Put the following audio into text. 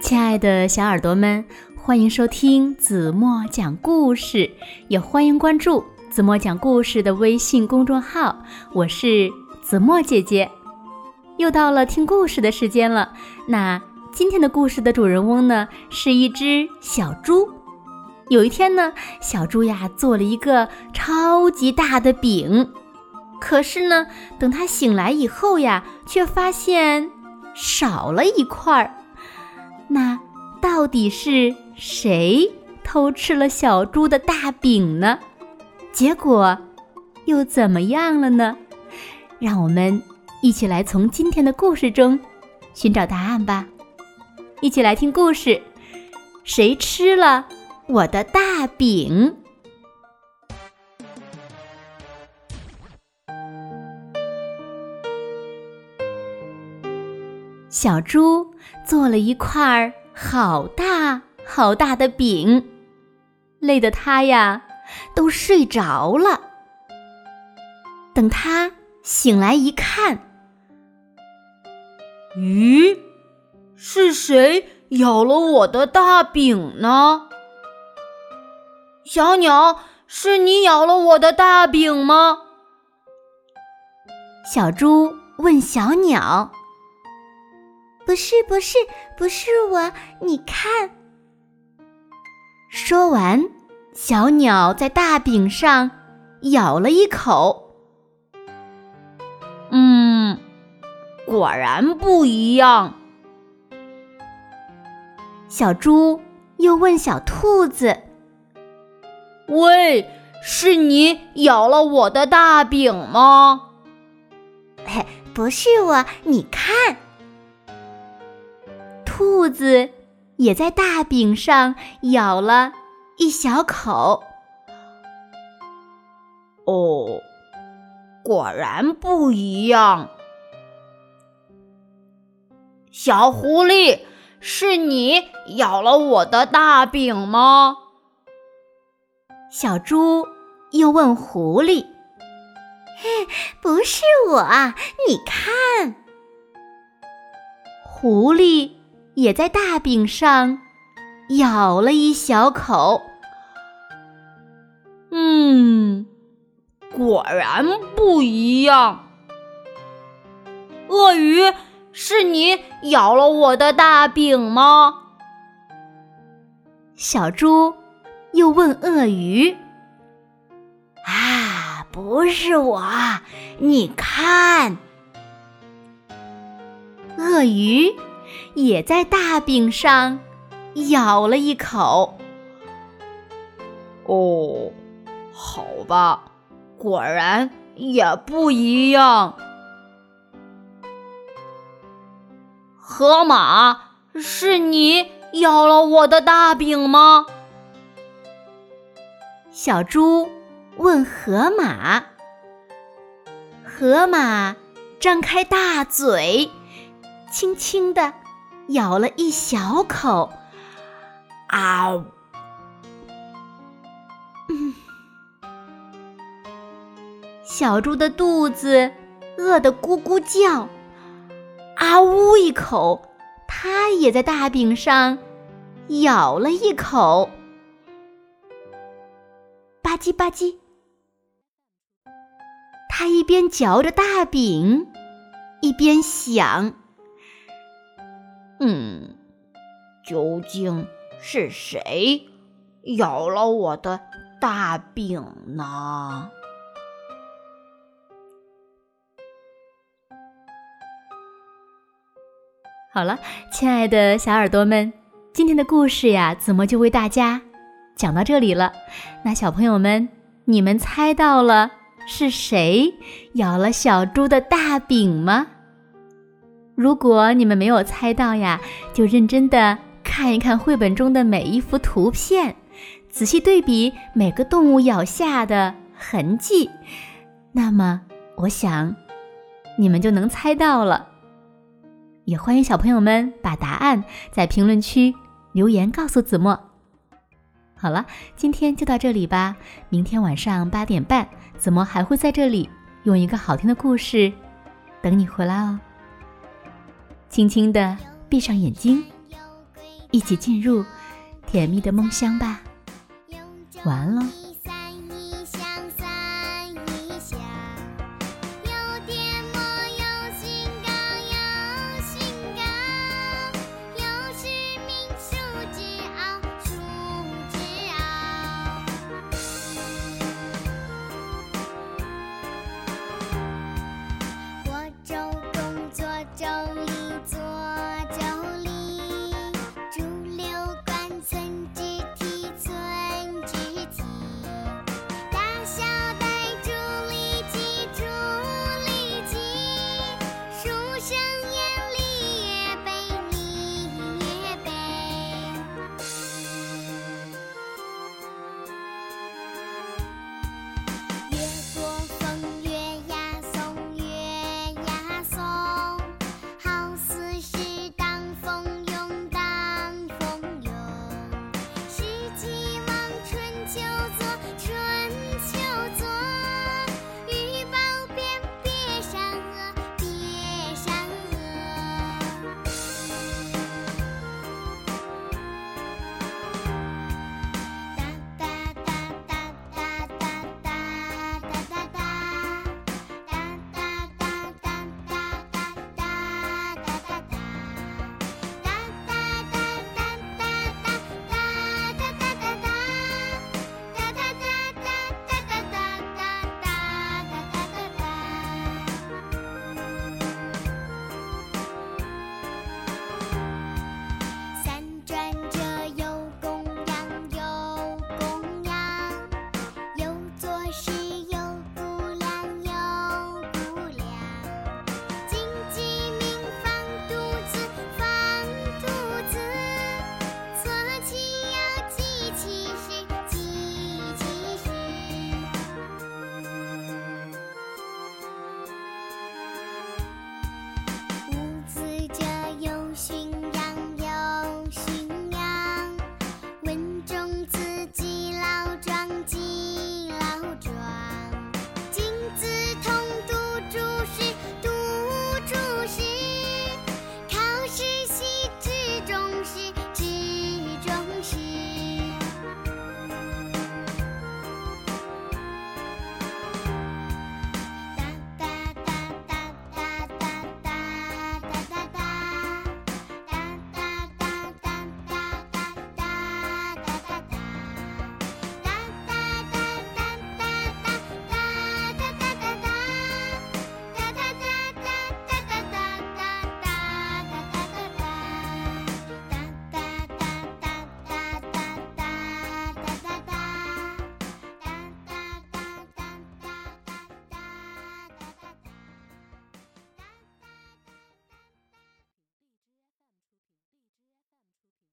亲爱的小耳朵们，欢迎收听子墨讲故事，也欢迎关注子墨讲故事的微信公众号。我是子墨姐姐，又到了听故事的时间了。那今天的故事的主人翁呢，是一只小猪。有一天呢，小猪呀做了一个超级大的饼，可是呢，等他醒来以后呀，却发现少了一块儿。那到底是谁偷吃了小猪的大饼呢？结果又怎么样了呢？让我们一起来从今天的故事中寻找答案吧！一起来听故事：谁吃了我的大饼？小猪做了一块好大好大的饼，累得它呀都睡着了。等它醒来一看，咦，是谁咬了我的大饼呢？小鸟，是你咬了我的大饼吗？小猪问小鸟。不是不是不是我，你看。说完，小鸟在大饼上咬了一口。嗯，果然不一样。小猪又问小兔子：“喂，是你咬了我的大饼吗？”“嘿，不是我，你看。”兔子也在大饼上咬了一小口。哦，果然不一样。小狐狸，是你咬了我的大饼吗？小猪又问狐狸：“嘿，不是我，你看。”狐狸。也在大饼上咬了一小口。嗯，果然不一样。鳄鱼，是你咬了我的大饼吗？小猪又问鳄鱼：“啊，不是我，你看。”鳄鱼。也在大饼上咬了一口。哦，好吧，果然也不一样。河马，是你咬了我的大饼吗？小猪问河马。河马张开大嘴，轻轻地。咬了一小口，啊！嗯，小猪的肚子饿得咕咕叫，啊呜一口，它也在大饼上咬了一口，吧唧吧唧，它一边嚼着大饼，一边想。嗯，究竟是谁咬了我的大饼呢？好了，亲爱的小耳朵们，今天的故事呀，子墨就为大家讲到这里了。那小朋友们，你们猜到了是谁咬了小猪的大饼吗？如果你们没有猜到呀，就认真的看一看绘本中的每一幅图片，仔细对比每个动物咬下的痕迹，那么我想你们就能猜到了。也欢迎小朋友们把答案在评论区留言告诉子墨。好了，今天就到这里吧。明天晚上八点半，子墨还会在这里用一个好听的故事等你回来哦。轻轻地闭上眼睛，一起进入甜蜜的梦乡吧。完喽。